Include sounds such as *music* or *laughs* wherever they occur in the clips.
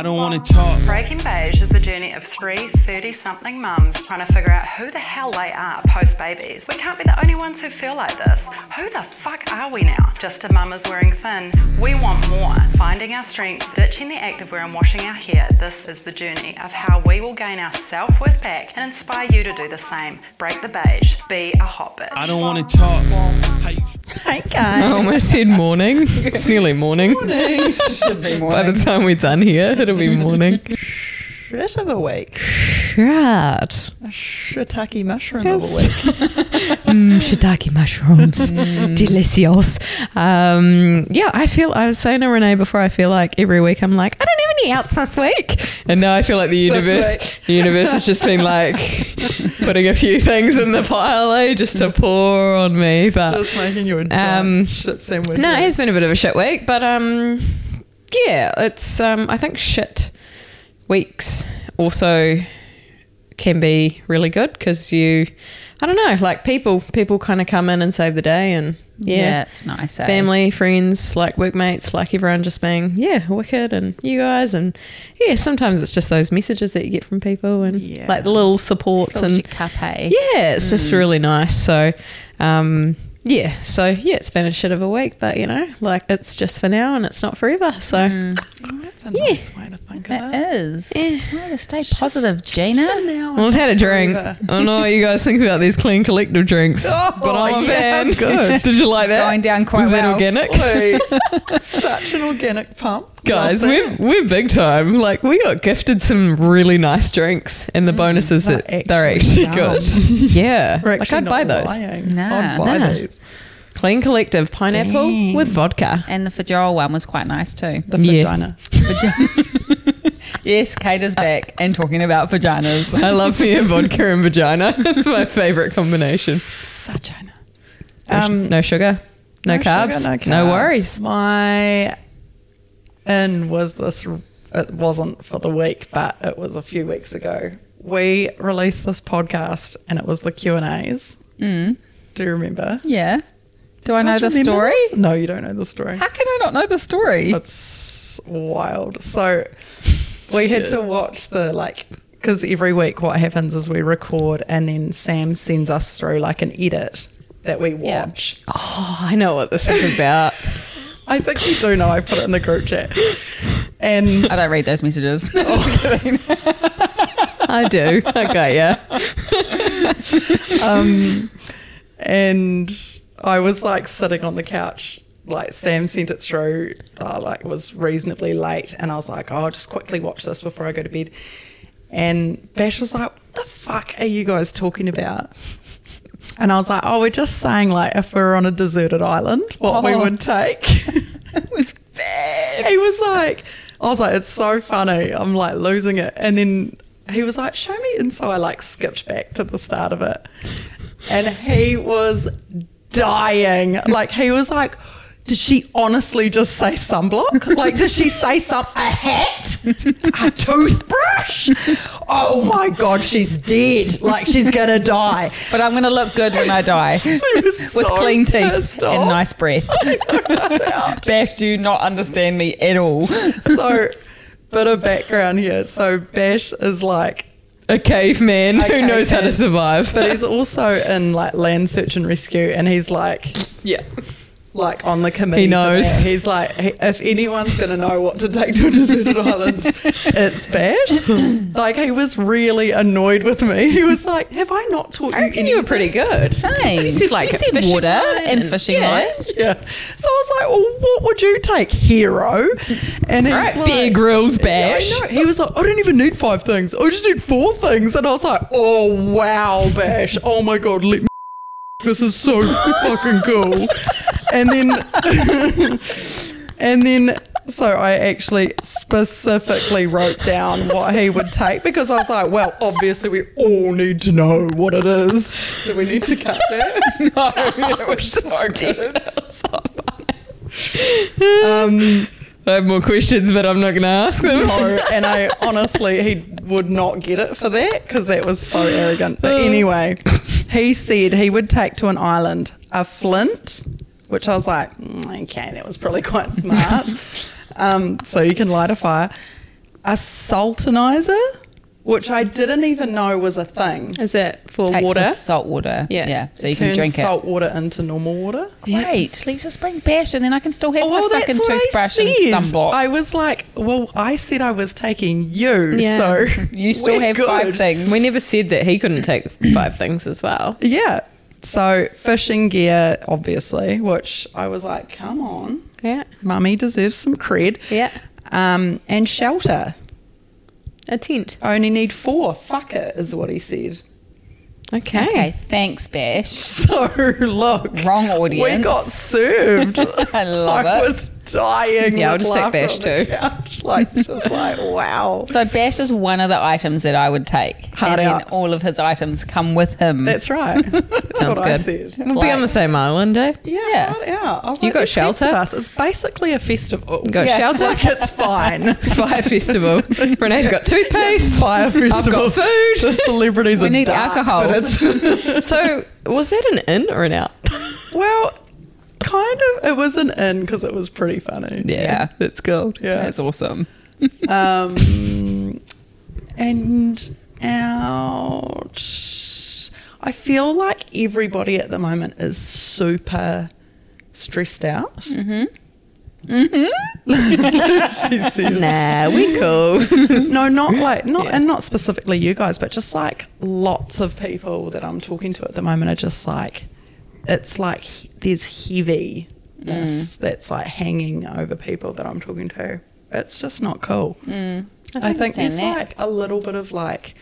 I don't want to talk. Breaking Beige is the journey of three 30 something mums trying to figure out who the hell they are post babies. We can't be the only ones who feel like this. Who the fuck are we now? Just a mamas wearing thin. We want more. Finding our strengths, ditching the activewear, and washing our hair. This is the journey of how we will gain our self worth back and inspire you to do the same. Break the beige. Be a hot bitch. I don't want to talk. How Hey guys. I almost said morning. It's nearly morning. *laughs* Should be morning. By the time we're done here, it'll be morning. shit of a week. Right. A shiitake mushroom of a week. *laughs* Mm, shiitake mushrooms. Delicious. Um, yeah, I feel, I was saying to Renee before, I feel like every week I'm like, I don't have any outs this week. And now I feel like the universe, the universe has just been like *laughs* putting a few things in the pile, eh, just to pour on me. But Just making you a Um, giant shit sandwich. No, it has been a bit of a shit week, but um, yeah, it's um, I think shit weeks also can be really good because you, I don't know, like people people kind of come in and save the day, and yeah, Yeah, it's nice. eh? family, friends, like workmates, like everyone just being yeah wicked, and you guys, and yeah, sometimes it's just those messages that you get from people, and Yeah. like the little supports Fills and cup, eh? yeah, it's just really nice. So, um, yeah, so yeah, it's been a shit of a week, but you know, like it's just for now and it's not forever. So, mm. Oh, that's a nice way to think of It it. is. Yeah. Way to stay positive, Gina. Now well, I've had a drink. forever. I don't know what you guys think about these clean collective drinks, oh, but I'm a yeah, fan. good. *laughs* Did you like that? Going down quite Was that organic? Wait, *laughs* such an organic pump. Guys, we're, we're big time. Like, we got gifted some really nice drinks, and the bonus is that They're they're actually actually yum. good. *laughs* yeah. We're Like, actually I'd not buy those. lying. Nah. I'd buy Nah. these. Clean collective pineapple Dang. with vodka. And the Fajol one was quite nice too. The Yeah. vagina. *laughs* yes, Kate is back and talking about vaginas. I love me a vodka and vagina. *laughs* It's my favorite combination. Vagina. Um, no sugar, no, carbs, sugar, no, carbs. worries. My in was this. It wasn't for the week, but it was a few weeks ago. We released this podcast, and it was the Q and A's. Mm. Do you remember? Yeah. Do I know the story? this? No, you don't know the story. How can I not know the story? It's wild. So *laughs* we had to watch the like because every week what happens is we record and then Sam sends us through like an edit that we Yeah. watch. Oh, I know what this is about. *laughs* I think you do know. I put it in the group chat, and I don't read those messages. *laughs* *laughs* I do. Okay, yeah. um, and I was like sitting on the couch. Like Sam sent it through, uh, like it was reasonably late, and I was like, "Oh, I'll just quickly watch this before I go to bed." And Bash was like, "What the fuck are you guys talking about?" And I was like, "Oh, we're just saying like if we were on a deserted island, what we Oh. would take." *laughs* it was bad. He was like, "I was like, it's so funny. I'm like losing it." And then he was like, "Show me," and so I like skipped back to the start of it, and he was dying. Like he was like. Did she honestly just say sunblock? Like, did she say some a hat, a toothbrush? Oh my god, she's dead! Like she's gonna die. but I'm to look good when I die. *laughs* With so clean teeth and nice breath. *laughs* Bash, do not understand me at all. So, bit of background here. So Bash is like A caveman Okay, who knows how to survive. but he's also in like land search and rescue, and he's like, yeah. Like on the committee. He knows. He's like, if anyone's going to know what to take to *laughs* a deserted island, it's Bash. *coughs* like he was really annoyed with me. He was like, "Have I not taught I you?" reckon you were pretty good. Same. You said like you said fishing water line and fishing yeah. line. Yeah. So I was like, well, what would you take? Hero. And he's Right, like, Bear Grylls Yeah, I bash. know. He was like, I don't even need five things. I just need four things. And I was like, oh, wow, Bash. Oh my God, let me. This is so fucking cool. And then, and then, so I actually specifically wrote down what he would take because I was like, well, obviously we all need to know what it is. Do we need to cut that? *laughs* no, *laughs* it was so good. *laughs* Um, I have more questions, but I'm not going to ask them. No, and I honestly, he would not get it for that because that was so arrogant. But anyway, he said he would take to an island a flint, which I was like, "Mm, okay, that was probably quite smart. *laughs* um, so you can light a fire. a saltinizer, which I didn't even know was a thing. Is it for Takes water? the salt water. Yeah. Yeah. So you can Turns drink salt water into normal water. it. Great. Let's just bring bash and then I can still have Oh, my well, fucking that's what I toothbrush and said. sunblock. I was like, well, I said I was taking you, Yeah. so *laughs* you still we're have five things. We never said that he couldn't take five things as well. Yeah. So fishing gear, obviously, which I was like, come on, Yeah. mummy deserves some cred. Yeah. Um, and shelter. A tent. I only need four. Fuck it, is what he said. Okay. Okay, thanks, Bash. *laughs* So look, Wrong audience. We got served. *laughs* I love I it. was dying. Yeah, I'll with just take Bash on the too. couch. Like just like *laughs* wow. So Bash is one of the items that I would take, Hard and out. then all of his items come with him. That's right. *laughs* That's Sounds what I good. said. We'll be on the same island, eh? Yeah, Yeah. right, yeah. I was You like, got "There's shelter? of Us. It's basically a festival. Got Yeah. shelter? *laughs* Like it's fine. Fire festival. Renee's got toothpaste. Fire festival. I've got food. The celebrities We are need dark, alcohol. So, was that an in or an out? well, kind of. It was an in because it was pretty funny. Yeah. That's gold. Yeah. That's awesome. *laughs* Um, and out. I feel like everybody at the moment is super stressed out. Mm-hmm. Mm-hmm. *laughs* she says, Nah, we cool. *laughs* no, not like not and not specifically you guys, but just like lots of people that I'm talking to at the moment are just like it's like there's heaviness mm. that's like hanging over people that I'm talking to. It's just not cool. Mm. I, think understand there's that. like a little bit of like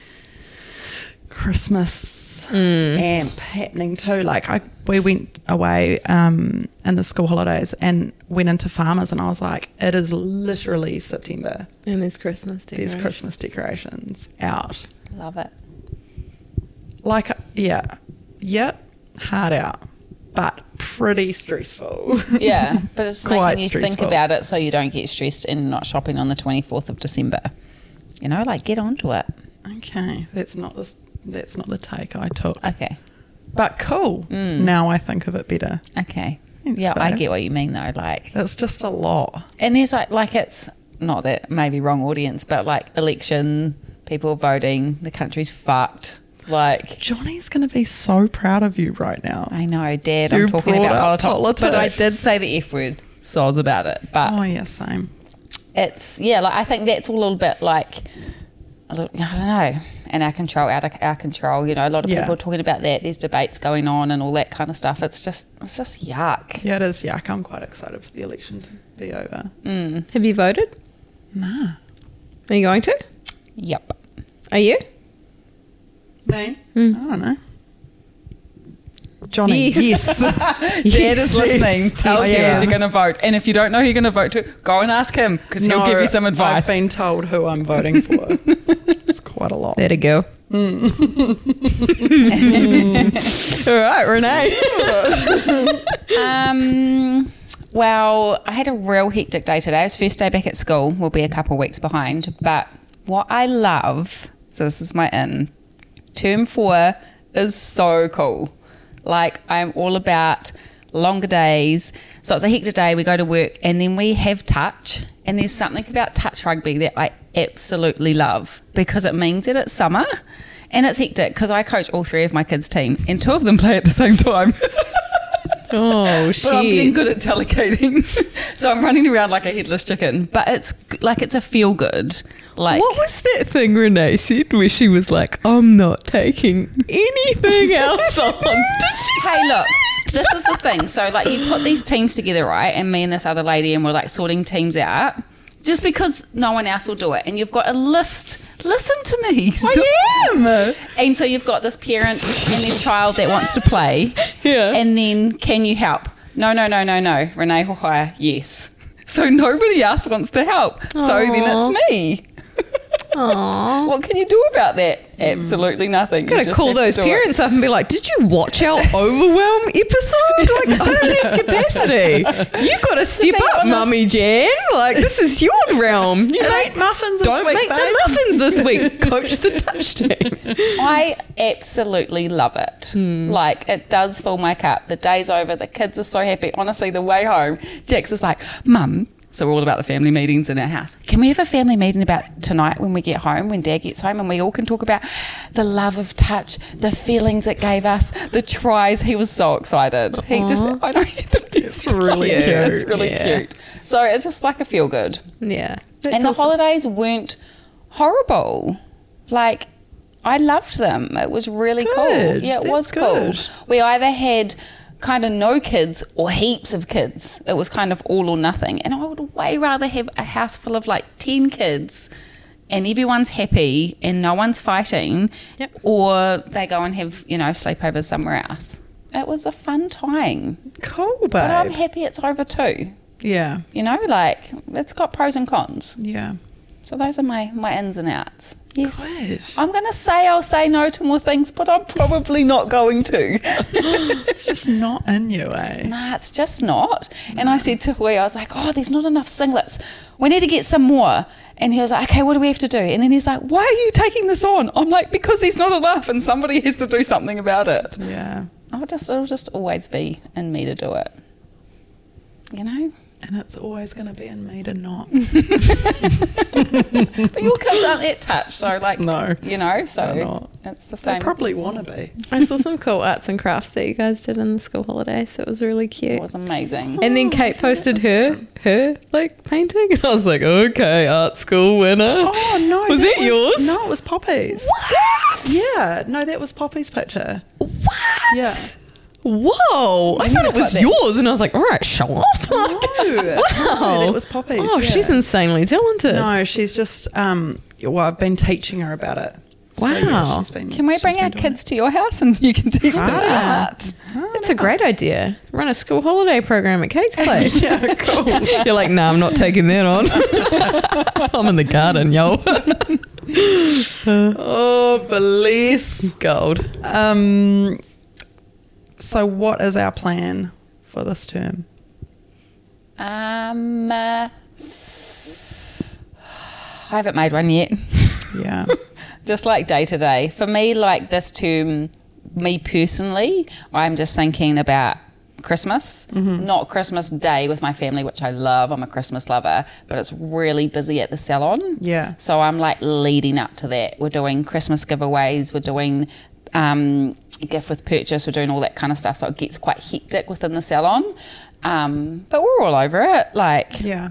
Christmas mm. amp happening too. Like I, we went away um, in the school holidays and went into farmers, and I was like, it is literally September. and there's Christmas dinner. There's Christmas decorations out. Love it. Like, yeah, yep, hard out, but pretty stressful. Yeah, *laughs* but it's Quite making you think about it so you don't get stressed and not shopping on the 24th of December. You know, like get onto it. okay, that's not the that's not the take I took, Okay. but cool. Mm. Now I think of it better. Okay. Thanks, yeah, I get what you mean though. Like, It's just a lot. and there's like, like it's not that maybe wrong audience, but like election, people voting, the country's fucked. Like, Johnny's going to be so proud of you right now. I know, Dad, You I'm talking about up politics, but I did say the F word, soz about it. But Oh yeah, same. it's yeah, like I think that's all a little bit like a little, I don't know, in our control, out of our control. You know, a lot of Yeah. people are talking about that. There's debates going on and all that kind of stuff. It's just it's just yuck. Yeah, it is yuck. I'm quite excited for the election to be over. Mm. Have you voted? Nah. Are you going to? Yep. Are you? Me? I don't know. Johnny, Yes. *laughs* yes. *laughs* Dad is listening. Tell Yes. Dad you're going to vote, and if you don't know who you're going to vote to, go and ask him because he'll give you some advice. I've been told who I'm voting for. *laughs* it's quite a lot. There to go. All right, Renee. Um, well, I had a real hectic day today. It was first day back at school. We'll be a couple of weeks behind. But what I love, so this is my in, term four is so cool. Like, I'm all about longer days. So it's a hectic day. We go to work and then we have touch. And there's something about touch rugby that I absolutely love because it means that it's summer. And it's hectic because I coach all three of my kids' team, and two of them *laughs* play at the same time. *laughs* Oh, *laughs* But I'm getting good at delegating. so I'm running around like a headless chicken. But it's like it's a feel good. Like What was that thing Renee said where she was like, I'm not taking anything else on? *laughs* Did she say Hey, look, this is the thing. So, like, you put these teams together, right? And me and this other lady, and we're like sorting teams out just because no one else will do it. And you've got a list. Listen to me. *laughs* I am. And so you've got this parent and their child that wants to play. Yeah. And then, can you help? No, no, no, no, no. Renee Hohaya, yes. So nobody else wants to help. So then it's me. What can you do about that? Absolutely nothing. You Gotta just call have to those do it. parents up and be like, "Did you watch our *laughs* overwhelm episode? Like, I don't have capacity. You got to step be up, honest- Mummy Jan. Like, this is your realm. You Make muffins this don't week, make babe. the muffins this *laughs* week. Coach the touch team. I absolutely love it. Hmm. Like it does fill my cup. The day's over. The kids are so happy. Honestly, the way home, Jax is like, "Mum, So we're all about the family meetings in our house. Can we have a family meeting about tonight when we get home, when Dad gets home, and we all can talk about the love of touch, the feelings it gave us, the tries. He was so excited. He just, I know, *laughs* he the best It's really cute. It's really Yeah. cute. So it's just like a feel good. Yeah. and the holidays weren't horrible. Like, I loved them. It was really cool. Yeah, it That's was good. cool. We either had kind of no kids or heaps of kids. It was kind of all or nothing. And I would way rather have a house full of like 10 kids and everyone's happy and no one's fighting Yep. or they go and have, you know, sleepovers somewhere else. It was a fun time. Cool, But I'm happy it's over too. Yeah, You know, like it's got pros and cons. yeah. So those are my, my ins and outs. Yes. Good. I'm going to say I'll say no to more things, but I'm probably not going to. *gasps* It's just not in you, eh? nah, it's just not. And I said to Hui, I was like, oh, there's not enough singlets. We need to get some more. And he was like, okay, what do we have to do? And then he's like, why are you taking this on? I'm like, because there's not enough and somebody has to do something about it. Yeah. I'll just, it'll just always be in me to do it. You know? And it's always going to be in me to not. *laughs* But your kids aren't that touch, so like, No, you know, so not. it's the They same. probably want to be. I saw some cool arts and crafts that you guys did in the school holidays. So it was really cute. It was amazing. And then Kate oh, posted her her like painting, and I was like, okay, art school winner. Oh no! Was that it yours? No, it was Poppy's. What? Yeah, no, that was Poppy's picture. What? Yeah. Whoa! I thought it was that. yours, and I was like, all right, show off. *laughs* No, wow, no, that was Poppy's. Oh, yeah. she's insanely talented. No, she's just um. Well, I've been teaching her about it. So, yeah, Wow. she's been- Can we she's bring been our doing kids to your house and you can teach them Ah. art? It's a great idea. Run a school holiday program at Kate's *laughs* place. Yeah, cool. *laughs* You're like, nah, I'm not taking that on. I'm in the garden, yo. oh, bless. Gold. Um. So, what is our plan for this term? Um, uh, I haven't made one yet. *laughs* Yeah. just like day to day. For me, like this term, me personally, I'm just thinking about Christmas, not Christmas Day with my family, which I love. I'm a Christmas lover, but it's really busy at the salon. Yeah. So I'm like leading up to that. We're doing Christmas giveaways, we're doing um, gift with purchase, we're doing all that kind of stuff. So it gets quite hectic within the salon. Um, but we're all over it. Like, Yeah.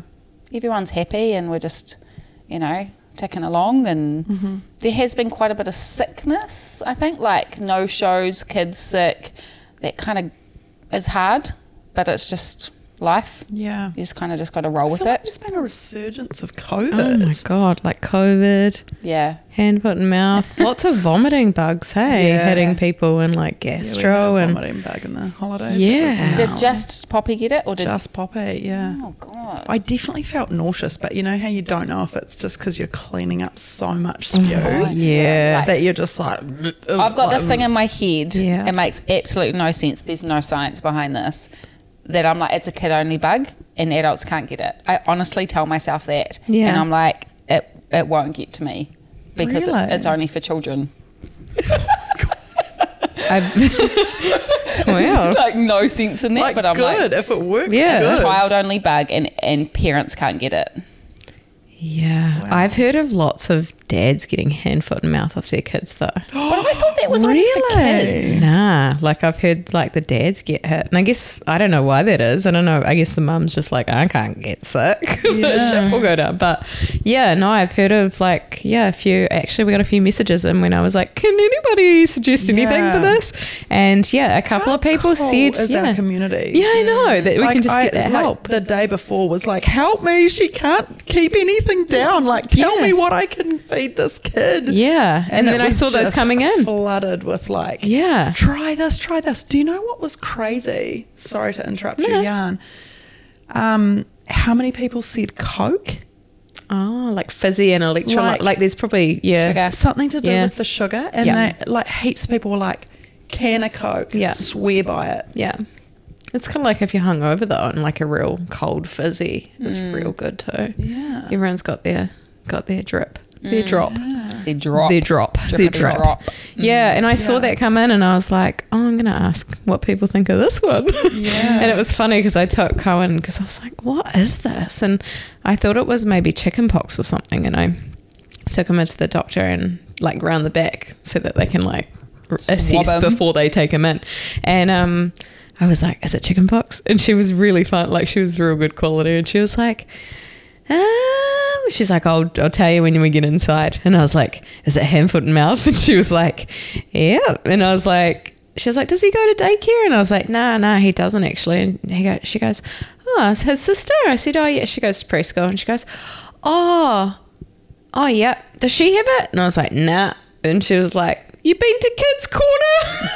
everyone's happy and we're just, you know, ticking along. And there has been quite a bit of sickness, I think, like no shows, kids sick. That kind of is hard, but it's just life. Yeah. You just kind of just got to roll I with feel like it. there's been a resurgence of COVID. Oh my god, like COVID, Yeah. hand, foot, and mouth. *laughs* Lots of vomiting bugs, hey, Yeah. hitting people and like Yeah, we gastro had a and vomiting bug in the holidays. Yeah. Did just Poppy get it, or did just Poppy? Yeah. Oh God. I definitely felt nauseous, but you know how you don't know if it's just because you're cleaning up so much oh, spew yeah. Like- that you're just like. I've got this thing in my head. Yeah. It makes absolutely no sense. There's no science behind this. That I'm like, it's a kid only bug and adults can't get it. I honestly tell myself that. Yeah. And I'm like, it, it won't get to me because it- it's only for children. *laughs* I, *laughs* wow. like, no sense in that. Like, but I'm good like, if it works. Yeah. it's good. a child only bug and, and parents can't get it. Yeah. Wow. I've heard of lots of dads getting hand, foot, and mouth off their kids though. *gasps* But I thought that was only for Really? kids. Nah, like I've heard like the dads get hit, and I guess I don't know why that is. I don't know. I guess the mum's just like I can't get sick. *laughs* the Yeah. ship will go down. But yeah, no, I've heard of like yeah, a few. Actually, we got a few messages in when I was like, can anybody suggest anything Yeah. for this? And yeah, a couple How of people cool said is yeah, our community. yeah, I know that we Like, can just I- get that like, help. The day before was like, help me, she can't keep anything down. Like, tell Yeah. me what I can feed this kid. Yeah, and, it then I saw those coming in. Flooded with like, Yeah. try this, try this. Do you know what was crazy? Sorry to interrupt your yarn. Um, how many people said Coke? Oh, like fizzy and electrolyte. Like- Like, there's probably yeah. Sugar. Something to do Yeah. with the sugar. And Yeah. they, like heaps of people were like, can of Coke. Yeah. Swear by it. Yeah. It's kind of like if you're hungover though, and like a real cold fizzy is real good too. Yeah. Everyone's got their got their drip, their drop, They drop. their drop. their Drippity drop. Yeah, and I saw that come in, and I was like, "Oh, I'm gonna ask what people think of this one." Yeah. *laughs* and it was funny because I took Cohen because I was like, "What is this?" And I thought it was maybe chickenpox or something, and I took him into the doctor and like round the back so that they can like assess assess 'em. before they take him in. And um, I was like, "Is it chickenpox?" And she was really fun, like she was real good quality, and she was like. Um, she's like, I'll, I'll tell you when we get inside. And I was like, is it hand, foot, and mouth? *laughs* And she was like, yeah. And I was like, she was like, does he go to daycare? And I was like, nah, nah, he doesn't actually. And he go, she goes, oh, it's his sister. I said, oh, yeah. She goes to preschool. And she goes, oh, oh, yeah. Does she have it? And I was like, nah. And she was like, you been to kids' corner?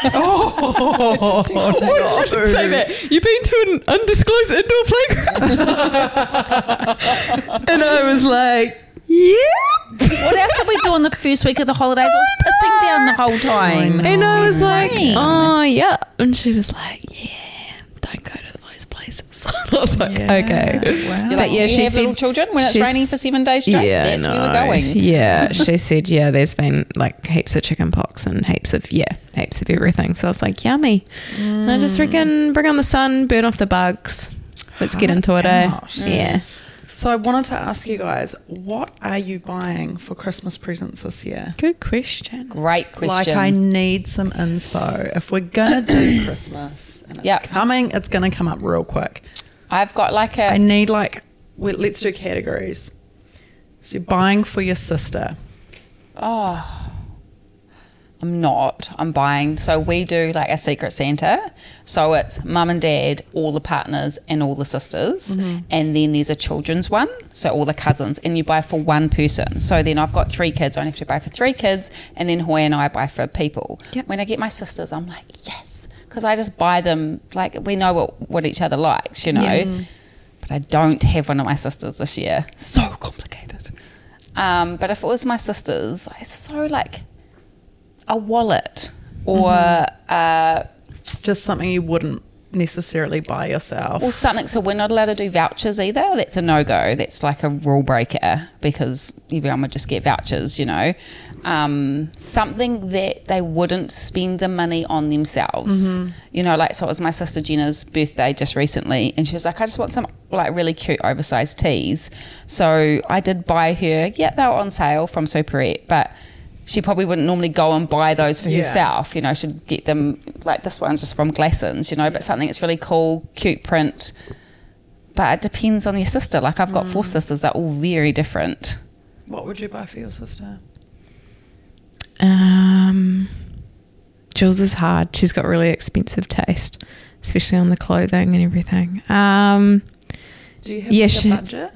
*laughs* Oh, Why did you say that? You've been to an undisclosed indoor playground? *laughs* and I was like, yep. What else did we do on the first week of the holidays? I was pissing down the whole time. And I was oh, like, Rain. oh, yeah. And she was like, yeah, don't go to those places. *laughs* I was like, Yeah. okay. Wow. You're like, yeah, do she have little said- children when it's raining for seven days straight? Yeah, That's where we're no. going. Yeah, *laughs* she said, yeah, there's been like heaps of chicken pox and heaps of, yeah, heaps of everything. So I was like, yummy. I just reckon bring on the sun, burn off the bugs. Let's get into it, eh? out. Yeah. So I wanted to ask you guys, what are you buying for Christmas presents this year? Good question. Great question. Like I need some inspo. If we're gonna do *coughs* Christmas and it's Yep. coming, it's gonna come up real quick. I've got like a I need like well, let's do categories. So you're buying for your sister. Oh, I'm not. I'm buying. So we do like a secret Santa. So it's mum and dad, all the partners, and all the sisters. Mm-hmm. And then there's a children's one. So all the cousins. And you buy for one person. So then I've got three kids. I only have to buy for three kids. And then Hoy and I buy for people. Yep. When I get my sisters, I'm like, yes. Because I just buy them. Like we know what, what each other likes, you know. But I don't have one of my sisters this year. So complicated. Um, but if it was my sisters, I so like a wallet or uh, Just something you wouldn't necessarily buy yourself. or something. So we're not allowed to do vouchers either. That's a no go. That's like a rule breaker because everyone would just get vouchers, you know. Um, something that they wouldn't spend the money on themselves. You know, like so it was my sister Jenna's birthday just recently, and she was like, I just want some like really cute oversized tees. So I did buy her. Yeah, they were on sale from Superette, but. She probably wouldn't normally go and buy those for Yeah. herself, you know. She'd get them like this one's just from Glassons, you know, but something that's really cool, cute print. But it depends on your sister. Like I've got four sisters, they're all very different. What would you buy for your sister? Um, Jules is hard. She's got really expensive taste, especially on the clothing and everything. Um, Do you have Yeah, like she- a budget?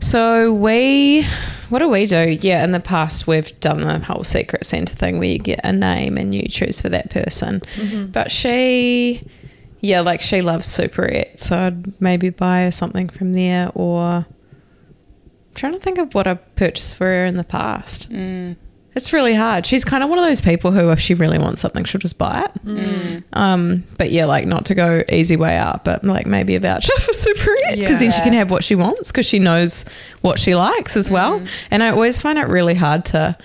So we, what do we do? Yeah, in the past we've done the whole secret Santa thing where you get a name and you choose for that person. Mm-hmm. But she, yeah, like she loves Superette, so I'd maybe buy her something from there or. I'm trying to think of what I purchased for her in the past. Mm. It's really hard. She's kind of one of those people who, if she really wants something, she'll just buy it. Mm. Mm. Um, but yeah, like not to go easy way out, but like maybe a voucher *laughs* for super Superette because then she can have what she wants because she knows what she likes as well. Mm. And I always find it really hard to,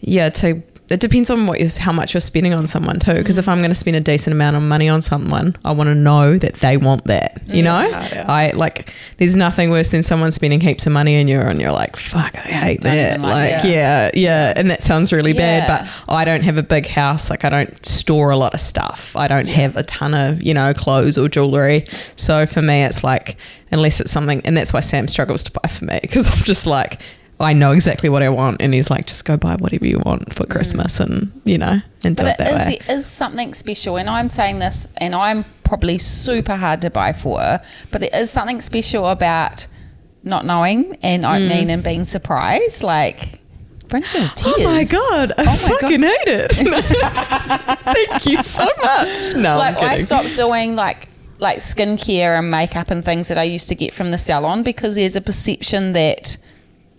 yeah, to. It depends on what you, how much you're spending on someone too. Because if I'm going to spend a decent amount of money on someone, I want to know that they want that. You know, yeah. I like. There's nothing worse than someone spending heaps of money and you're and you're like, fuck, I hate that. like Like, it. yeah, yeah, and that sounds really bad, but I don't have a big house. Like I don't store a lot of stuff. I don't have a ton of you know clothes or jewelry. So for me, it's like unless it's something, and that's why Sam struggles to buy for me because I'm just like. I know exactly what I want, and he's like, "Just go buy whatever you want for mm. Christmas, and you know, and do But it that is, way." there is something special, and I'm saying this, and I'm probably super hard to buy for, but there is something special about not knowing and opening mm. and being surprised. Like, brings *gasps* you to tears. Oh my god, I Oh my God. fucking hate it. *laughs* Thank you so much. No, like I stopped doing like like skincare and makeup and things that I used to get from the salon because there's a perception that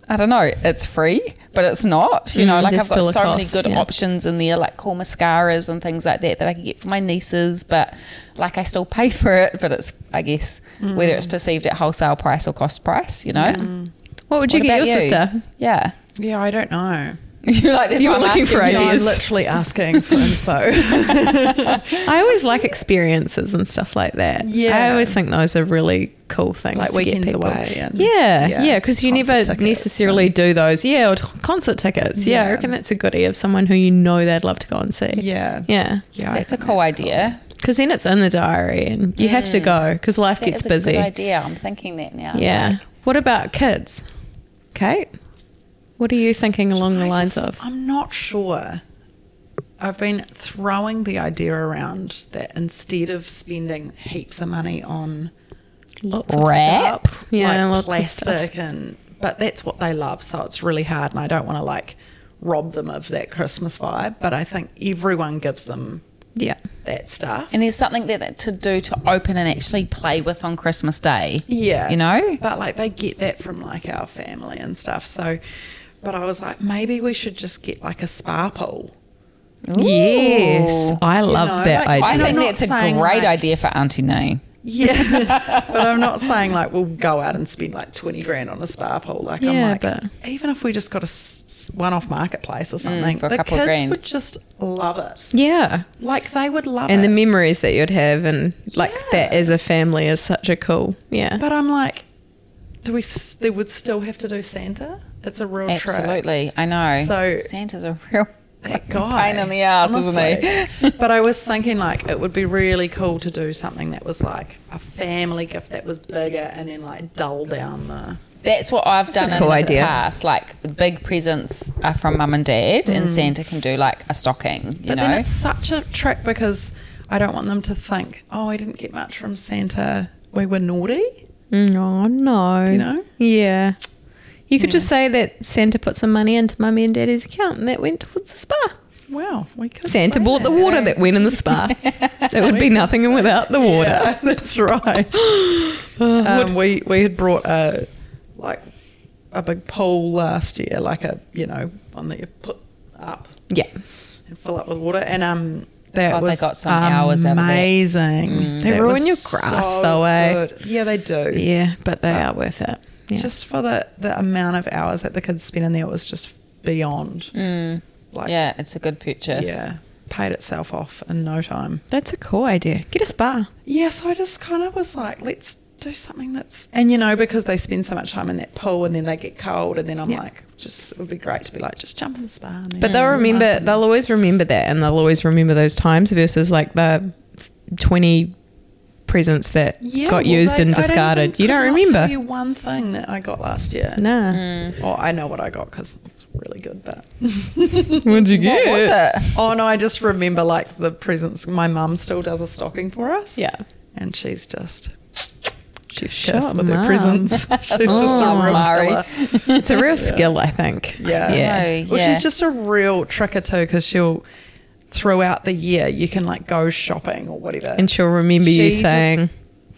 I don't know, it's free, but it's not. You know, Mm, like I've got so a many good yeah. options in there, like cool mascaras and things like that that I can get for my nieces, but like I still pay for it, but it's I guess whether Mm. it's perceived at wholesale price or cost price, you know. What would you What get your you? sister? Yeah. Yeah, I don't know. *laughs* You're like, that's You what were I'm looking for asking you. No, I'm ideas. literally asking for inspo. *laughs* I always like experiences and stuff like that. Yeah. I always think those are really cool things. Like to weekends people. away and- yeah, yeah, yeah, because you never tickets necessarily and- do those. Yeah, or t- concert tickets. Yeah. I reckon that's a goodie of someone who you know they'd love to go and see. yeah. Yeah. Yeah. That's a cool that's idea. Because then it's in the diary and you have to mm. go because life That gets is a busy. good idea. I'm thinking that now. Yeah. What about kids? Kate? What are you thinking along the lines just- of? I'm not sure. I've been throwing the idea around that instead of spending heaps of money on lots Wrap? of stuff, Yeah, like lots of stuff. plastic and but that's what they love, so it's really hard, and I don't want to like rob them of that Christmas vibe. But I think everyone gives them Yeah. that stuff. And there's something that, that to do to open and actually play with on Christmas Day. Yeah. You know? But like they get that from like our family and stuff. So, but I was like, maybe we should just get like a spa pool. Yes. I love know, that like, idea. I'm think that's a great like- idea for Auntie Nay. Yeah. *laughs* but I'm not saying like we'll go out and spend like 20 grand on a spa pool. Like I'm like, but- even if we just got a s- one off marketplace or something, Mm, for a the couple of kids grand. would just love it. yeah. Like they would love And it. the memories that you'd have and like that as a family is such a cool. Yeah. But I'm like, do we, s- they would still have to do Santa? It's a real trick. Absolutely. I know. So- Santa's a real *laughs* that guy. pain in the ass, isn't he? *laughs* but I was thinking like it would be really cool to do something that was like a family gift that was bigger and then like dull down the. That's what I've done a in cool the idea. past. Like big presents are from mum and dad, and Santa can do like a stocking. You Mm. But know, then it's such a trick because I don't want them to think, oh, I didn't get much from Santa. We were naughty. No, no. Do you know? Yeah. You could just say that Santa put some money into mummy and daddy's account and that went towards the spa. Wow, we could. Santa say bought the that. water that went in the spa. *laughs* That would be nothing without the water. Yeah, that's *laughs* right. um, we we had brought a like a big pole last year, like a you know one that you put up Yeah. and fill up with water, and um. That God, they was got some hours out of that. amazing. They That ruin was your grass so though, eh? good. Yeah, they do. Yeah, but they are worth it. Yeah. Just for the, the amount of hours that the kids spent in there, it was just beyond. Mm. Like, yeah, it's a good purchase. yeah, paid itself off in no time. That's a cool idea. Get a spa. Yeah, so I just kind of was like, let's do something that's, and you know, because they spend so much time in that pool and then they get cold, and then I'm Yeah. like, just it would be great to be like, just jump in the spa. And then But they'll remember, they'll always remember that and they'll always remember those times versus like the 20 presents that Yeah, got well, used they- and I don't discarded. even- you don't could not remember? Tell you one thing that I got last year. nah. Oh, I know what I got because it's really good, but. *laughs* What'd you What was it? Oh no, I just remember like the presents. My mum still does a stocking for us. Yeah. and she's just she's Shut kiss with her presents. *laughs* She's just Oh, a real Mari. It's a real skill, I think. Yeah, Yeah. Oh, Well, yeah. she's just a real tricker too because she'll throughout the year you can like go shopping or whatever, And she'll remember you She just saying,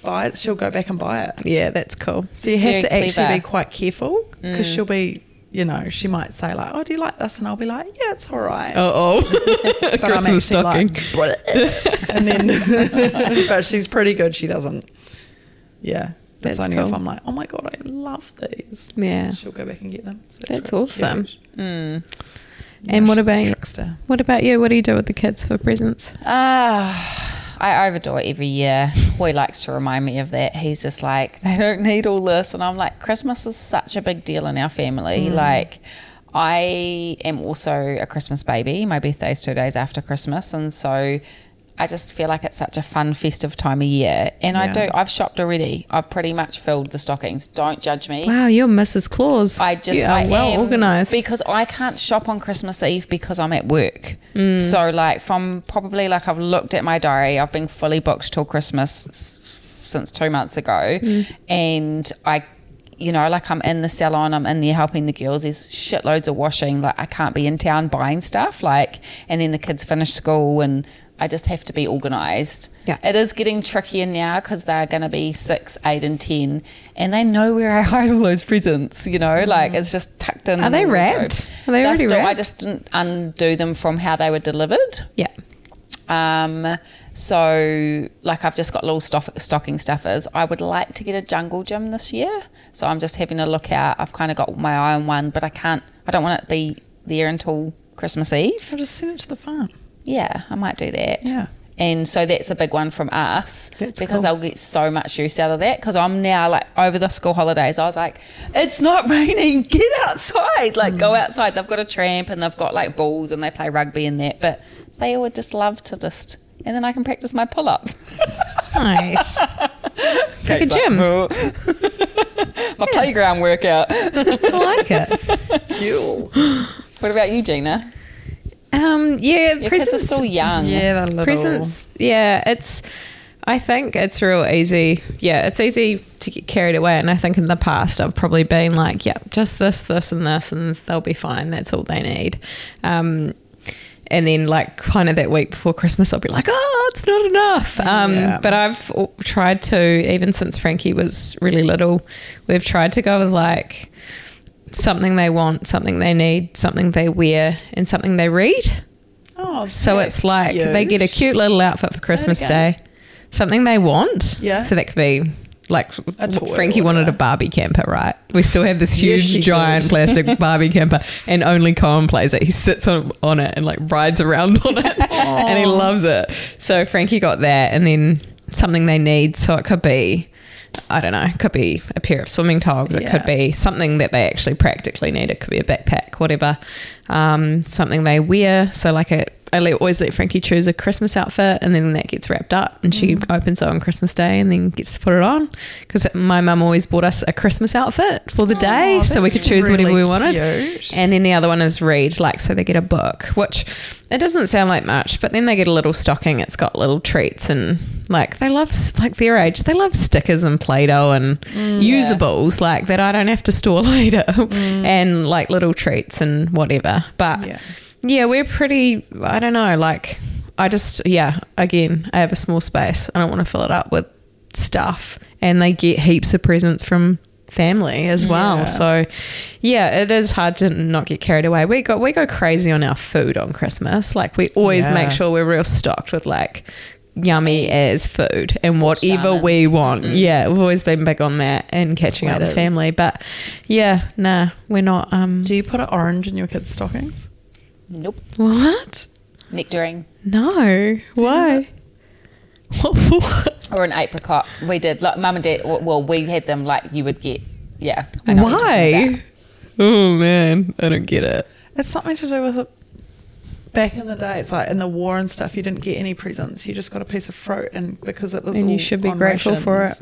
buy it. She'll go back and buy it. yeah, that's cool. So you have Very to actually clever. be quite careful because she'll be. You know, she might say like, "Oh, do you like this?" And I'll be like, "Yeah, it's all right." Uh-oh. *laughs* *laughs* but I'm Christmas actually stocking. like, and then, *laughs* but she's pretty good. She doesn't. Yeah, That's it's only cool. if I'm like, "Oh my god, I love these." Yeah. she'll go back and get them. So That's really awesome. Mm. Yeah, And what about you? trickster? What about you? What do you do with the kids for presents? Ah, I overdo it every year. Hoy likes to remind me of that. He's just like, *laughs* they don't need all this. And I'm like, Christmas is such a big deal in our family. Like, I am also a Christmas baby. My birthday's two days after Christmas. And so I just feel like it's such a fun, festive time of year. And I do, I've shopped already. I've pretty much filled the stockings. Don't judge me. Wow, you're Mrs. Claus. I just are I well am, organized. because I can't shop on Christmas Eve because I'm at work. Mm. So like from probably like I've looked at my diary, I've been fully booked till Christmas since two months ago, Mm. and I. You know, like I'm in the salon, I'm in there helping the girls. There's shitloads of washing. Like I can't be in town buying stuff. Like, and then the kids finish school, and I just have to be organised. Yeah. It is getting trickier now because they're going to be six, eight, and ten, and they know where I *laughs* hide all those presents. You know, like it's just tucked in. Are they the wrapped? Are they They're already still- I just didn't undo them from how they were delivered. yeah. Um, so like I've just got little stock, stocking stuffers. I would like to get a jungle gym this year, so I'm just having a look out. I've kind of got my eye on one, but I can't. I don't want it to be there until Christmas Eve. I'll just send it to the farm. Yeah, I might do that. Yeah. And so that's a big one from us That's because cool. they'll get so much use out of that. Because I'm now like over the school holidays, I was like, it's not *laughs* raining, get outside, like go mm. outside. They've got a tramp and they've got like balls and they play rugby and that, but they would just love to just, and then I can practice my pull ups. Nice. *laughs* it's like a gym. *laughs* my playground workout. I like it. Cool. What about you, Gina? Um, yeah, Your kids are presents. still young. Yeah, they're little. presents. Yeah, it's. I think it's real easy. Yeah, it's easy to get carried away. And I think in the past, I've probably been like, yeah, just this, this, and this, and they'll be fine. That's all they need. Um, and then, like, kind of that week before Christmas, I'll be like, oh, it's not enough. Um, Yeah. But I've tried to, even since Frankie was really little, we've tried to go with like something they want, something they need, something they wear, and something they read. Oh, So it's like they get a cute little outfit for Christmas. Day, something they want. Yeah. So that could be like Frankie wanted a. Barbie camper, right? We still have this *laughs* huge she giant did. *laughs* plastic Barbie camper, and only Cohen plays it. He sits on, on it and like rides around on it, *laughs* and he loves it. So Frankie got that, and then something they need. So it could be. I don't know. It could be a pair of swimming togs. It could be something that they actually practically need. It could be a backpack, whatever. Um, something they wear. So like a, I always let Frankie choose a Christmas outfit, and then that gets wrapped up, and she Mm. opens it on Christmas Day, and then gets to put it on. Because my mum always bought us a Christmas outfit for the day, so we could choose whatever we wanted. cute. And then the other one is read, like so they get a book, which it doesn't sound like much, but then they get a little stocking. It's got little treats and like they love like their age, they love stickers and play-doh and usables like that I don't have to store *laughs* later, and like little treats and whatever. But Yeah. Yeah, we're pretty. I don't know. Like I just yeah. Again, I have a small space. I don't want to fill it up with stuff, and they get heaps of presents from family as well. Yeah. So yeah, it is hard to not get carried away. We go we go crazy on our food on Christmas. Like we always Yeah. make sure we're real stocked with like yummy as food and whatever we want. Yeah, we've always been big on that and catching up with family. But yeah, nah, we're not um Do you put an orange in your kids' stockings? Nope. what? Nectarine No. Why? What for? or an apricot. We did. Like mum and dad. Well, we had them like you would get. Yeah. I know what you're talking about. Why? Oh man, I don't get it. It's something to do with it. Back in the day, it's like in the war and stuff, you didn't get any presents. You just got a piece of fruit, and because it was And you should be on grateful for it.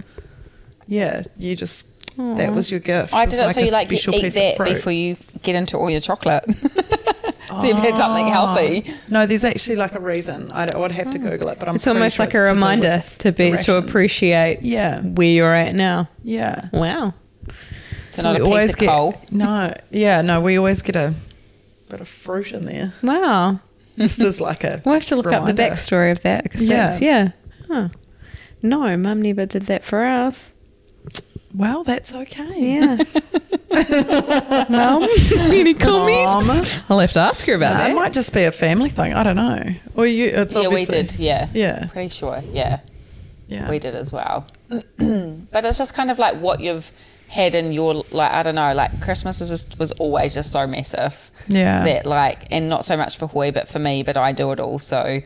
Yeah, you just that was your gift. I It was did it so a you like you eat piece that before you get into all your chocolate. *laughs* so you've had Oh. something healthy. No, there's actually like a reason. I, would have to Google it, but I'm. Hmm. It's almost sure like it's a reminder to be to appreciate Yeah, where you're at now. yeah. Wow. So, not a we piece of get coal. no, yeah, no. We always get a bit of fruit in there, Wow. just as like a. We'll have to look up the backstory of that because that's yeah. Huh. No, mum never did that for us. Well, that's okay. Yeah. *laughs* Mum, any comments? Mum. I'll have to ask her about Nah, that. it might just be a family thing. I don't know. Or you? It's Yeah, we obviously, did. Yeah. Yeah. Pretty sure. Yeah. Yeah. We did as well. *clears throat* but it's just kind of like what you've had in your like I don't know like Christmas is just was always just so massive. Yeah. That like and not so much for Hoy but for me but I do it all so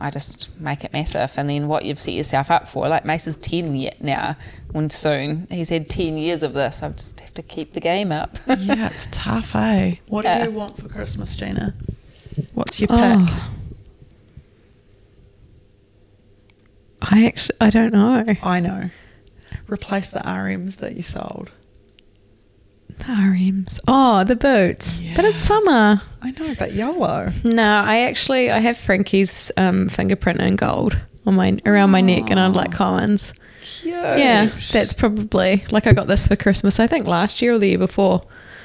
I just make it massive and then what you've set yourself up for like Mace is 10 yet now when soon he's had 10 years of this I just have to keep the game up *laughs* yeah, it's tough, eh? What Yeah. do you want for Christmas, Gina? What's your pick? Oh. I actually, I don't know. I know. Replace the RMs that you sold. The RMs. Oh, the boots. But it's summer. I know, but YOLO. No, I actually I have Frankie's um, fingerprint in gold on my around my neck, and I'd like Colin's. Cute. Yeah, that's probably like I got this for Christmas. I think last year or the year before.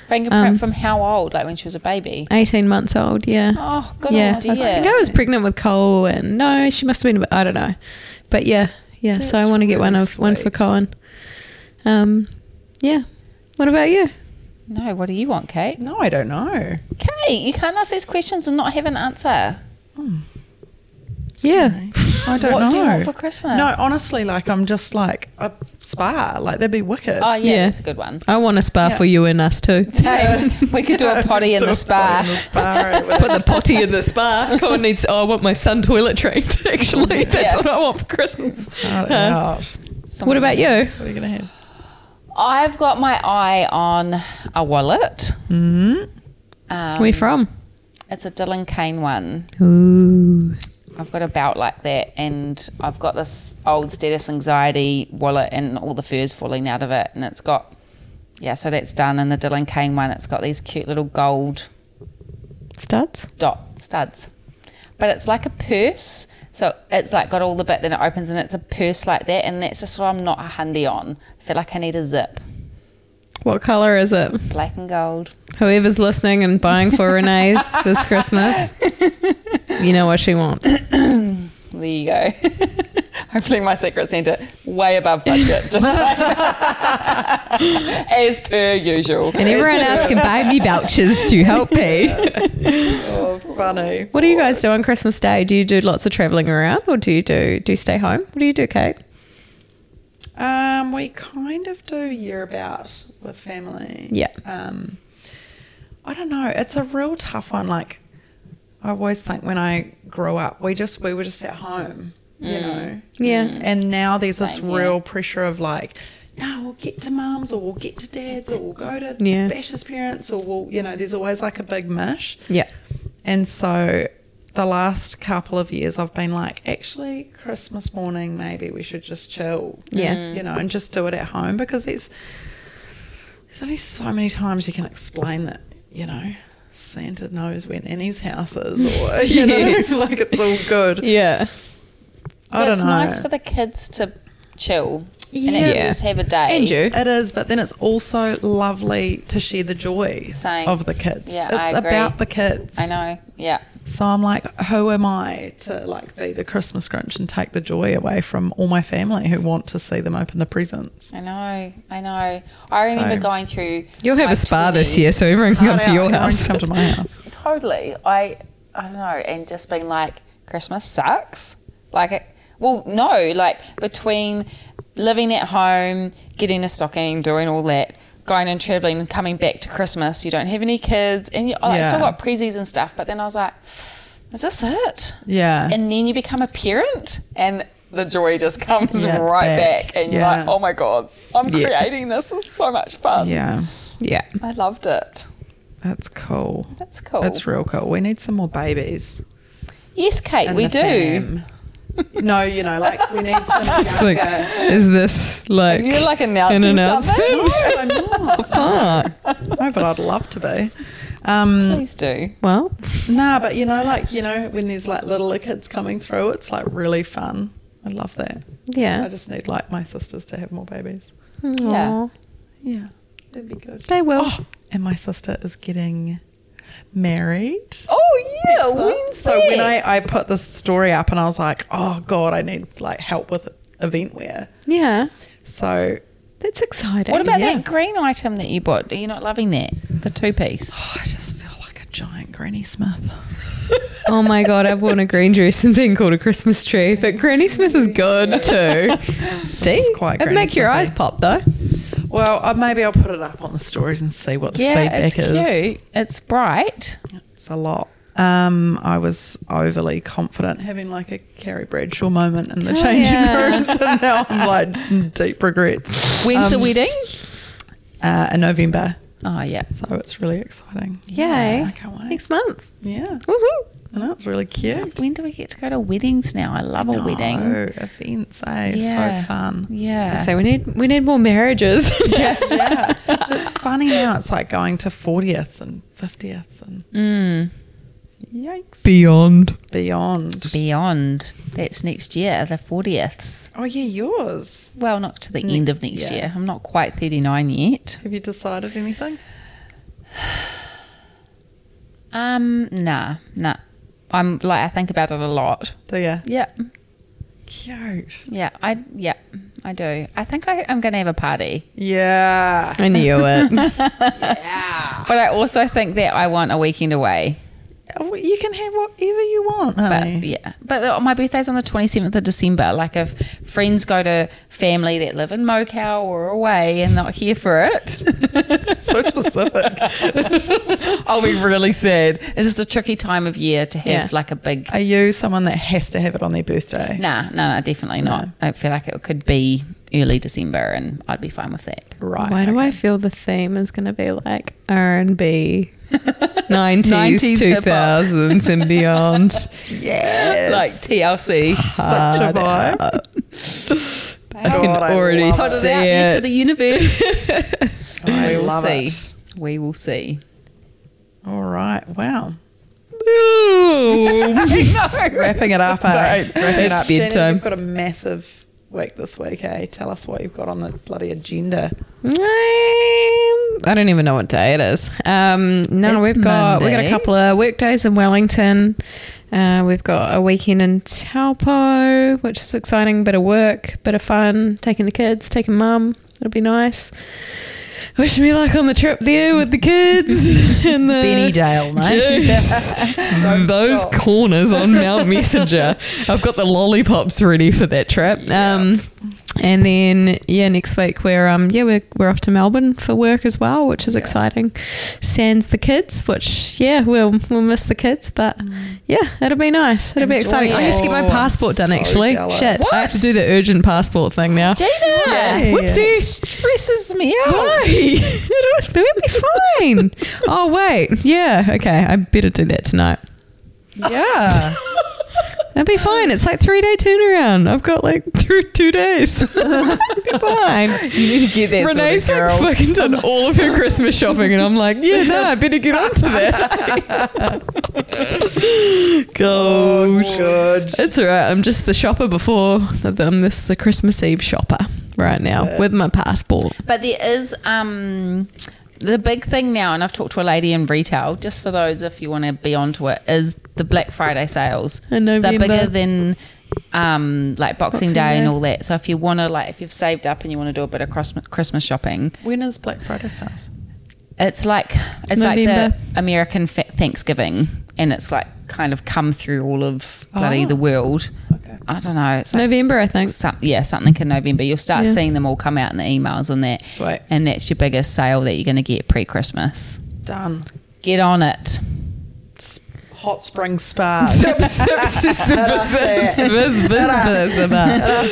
fingerprint Um, from how old like when she was a baby Eighteen months old. Yeah. oh good yeah, idea I think I was pregnant with Cole, and no, she must have been. I don't know, but yeah, yeah. so I want to get one really of one for sweet. Cohen. Um, yeah. What about you? No what do you want Kate No, I don't know. Kate you can't ask these questions and not have an answer hmm. Yeah. I don't know. What know. do you want for Christmas? No, honestly, like I'm just like a spa. Like that'd be wicked. Oh yeah, Yeah. that's a good one. I want a spa Yeah. for you and us too. *laughs* Hey, we could do a potty in Do the a spa. potty in the spa right, *laughs* with Put the potty in the spa. Colin needs. Oh, I want my son toilet trained. *laughs* Actually, that's Yeah. what I want for Christmas. Shout it. Uh, what about you? What are you gonna have? I've got my eye on a wallet. Mm-hmm. Um, Where from? It's a Dylan Kain one. Ooh. I've got a belt like that, and I've got this old status anxiety wallet, and all the fur's falling out of it, and it's got yeah. So that's done. And the Dylan Kain one, it's got these cute little gold Studs. dot studs, but it's like a purse. So it's like got all the bit, then it opens, and it's a purse like that, and that's just what I'm not a handy on. I feel like I need a zip, What colour is it? black and gold. Whoever's listening and buying for *laughs* Renee this Christmas, you know what she wants. *clears throat* There you go. *laughs* Hopefully, my secret Santa way above budget. Just *laughs* as per usual. And everyone else can buy me vouchers to help *laughs* pay. Oh, funny. What do you guys do on Christmas Day? Do you do lots of travelling around, or do you do do you stay home? What do you do, Kate? Um, we kind of do year about with family. Yeah. Um, I don't know. It's a real tough one. Like, I always think when I grew up, we just we were just at home, you mm. know. Yeah. And now there's this Same here. real pressure of like, no, we'll get to mums or we'll get to dads or we'll go to Yeah. Bash's parents or we'll, you know, there's always like a big mish. Yeah. And so the last couple of years, I've been like, actually, Christmas morning, maybe we should just chill. Yeah. You know, and just do it at home because there's, there's only so many times you can explain that, you know, Santa knows where Nanny's house is or, *laughs* you Yes. know, *laughs* like it's all good. Yeah. I But don't it's know. nice for the kids to chill and Yeah. actually just have a day. And you. It is, but then it's also lovely to share the joy Same. of the kids. Yeah, it's I agree. about the kids. I know. Yeah. So I'm like, who am I to like be the Christmas Grinch and take the joy away from all my family who want to see them open the presents? I know. I know. I remember So- going through. You'll have a spa this year, so everyone can come to your house. come to my *laughs* house. Totally. I I don't know, and just being like, Christmas sucks. Like it. Well, no. Like between living at home, getting a stocking, doing all that, going and traveling, and coming back to Christmas, you don't have any kids, and you, oh, I still got prezzies and stuff. But then I was like, is this it? Yeah. And then you become a parent, and the joy just comes Yeah, right back. back, and you're like, oh my god, I'm Yeah. creating this. Is so much fun. yeah, Yeah. I loved it. that's cool. That's cool. That's real cool. We need some more babies. Yes, Kate, we do. fam. No, you know, like we need some *laughs* It's like, is this like, You're like an announcing announcement? something. I'm not. *laughs* no, but I'd love to be. Um, Please do. Well, Nah, but you know, like you know, when there's like littler kids coming through, it's like really fun. I love that. Yeah. I just need like my sisters to have more babies. Yeah. Yeah, that'd be good. They will. Oh, and my sister is getting married. Oh yeah, next month. when's So when? I, I put this story up and I was like, oh god, I need like help with event wear. Yeah. So That's exciting. What about Yeah. that green item that you bought? Are you not loving that? The two piece. oh, I just feel like a giant Granny Smith. *laughs* Oh my god, I've worn a green dress and been called a Christmas tree, but Granny Smith is good too. Do is quite It'd Granny make your eyes pop though. Well, uh, maybe I'll put it up on the stories and see what the Yeah, feedback it's is. cute. It's bright. It's a lot. Um, I was overly confident, having like a Carrie Bradshaw moment in the Oh, changing yeah. rooms, and *laughs* now I'm like deep regrets. When's the Um, wedding? Uh, in November, Oh yeah. so it's really exciting. Yay. Yeah, I can't wait. Next month. Yeah, Woohoo. I know really cute. When do we get to go to weddings now? I love a wedding. No, events, eh? Yeah. So fun. Yeah. So we need we need more marriages. *laughs* yeah. yeah. It's funny now. It's like going to 40ths and 50ths and Mm. yikes. Beyond. Beyond. Beyond. That's next year, the 40ths. oh, yeah, yours. Well, not to the end of next yeah. year. I'm not quite 39 yet. Have you decided anything? *sighs* Um, nah, nah. I'm like I think about it a lot. Do you? Yeah, Cute. yeah, I yeah, I do. I think I, I'm going to have a party, Yeah. I knew it. *laughs* Yeah. But I also think that I want a weekend away. Oh, You can have whatever you want, But honey. yeah, but uh, my birthday's on the 27th of December. Like if friends go to family that live in Mokau or away and not here for it, *laughs* so specific. *laughs* I'll be really sad. It's just a tricky time of year to have Yeah. like a big. Are you someone that has to have it on their birthday? Nah, no, no, definitely not. I feel like it could be early December and I'd be fine with that. Right. Why do. I feel the theme is going to be like R and B, *laughs* nineties, 90s two and beyond? *laughs* Yes. Like TLC. such a vibe. I can God, I already love Put it. into the universe. *laughs* We will see. it. We will see. All right. Wow. *laughs* Wrapping it up, eh? Wrapping it It's up. Jenny, bedtime. you've got a massive week this week, eh? Tell us what you've got on the bloody agenda. I don't even know what day it is. Um, no, It's we've got we've got a couple of work days in Wellington. Uh, we've got a weekend in Taupo, which is exciting. Bit of work, bit of fun. Taking the kids, taking mum. It'll be nice. Wish me luck on the trip there with the kids *laughs* and the Benneydale, mate. Those corners on Mount Messenger. I've got the lollipops ready for that trip. Um, and then yeah, next week we're um yeah we're we're off to Melbourne for work as well, which is exciting. Sans the kids, which yeah we'll we'll miss the kids, but yeah it'll be nice. It'll be Enjoy exciting. I have to get my passport done So actually. jealous. Shit, I have to do the urgent passport thing now. Gina! Whoopsie. Stresses me out. Why? *laughs* It'll, it'll be fine. *laughs* oh wait, yeah, okay. I better do that tonight. Yeah. *laughs* It'll be fine. It's like three day turnaround. I've got like *laughs* two, two days. *laughs* It'll be *laughs* fine. You need to get that Renee's sorted, like fucking done all of her Christmas shopping, and I'm like, yeah, no, I better get onto that. Gosh, good. it's all right. I'm just the shopper before. I'm this the Christmas Eve shopper right now with my passport. But there is um, the big thing now, and I've talked to a lady in retail, just for those if you want to be onto it, is the Black Friday sales. In They're bigger than um, like Boxing, Boxing Day, Day. and all that. So if you want to, like, if you've saved up and you want to do a bit of Christmas, shopping, when is Black Friday sales? it's like it's like the American fa- Thanksgiving, and it's like kind of come through all of bloody Oh. the world. Okay. I don't know. It's like November, I think. some, yeah, something in November. You'll start Yeah. seeing them all come out in the emails and that. Sweet. And that's your biggest sale that you're going to get pre Christmas. Done. Get on it. S- Hot Spring Spa. *laughs* *laughs* Cheers,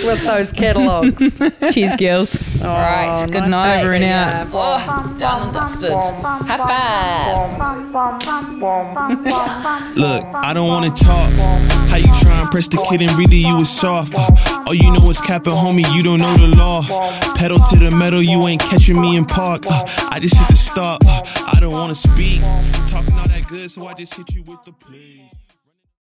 with those catalogues. Cheese girls. All right. Good nice night. Over and out. Oh, done and dusted. High five. Look, I don't wanna talk. How you try and press the kid and read it, you was soft. Uh, all you know is capping, homie, you don't know the law. Pedal to the metal, you ain't catching me in park. Uh, I just hit the stop. Uh, I don't wanna speak. Talking all that good, so I just hit you with the please.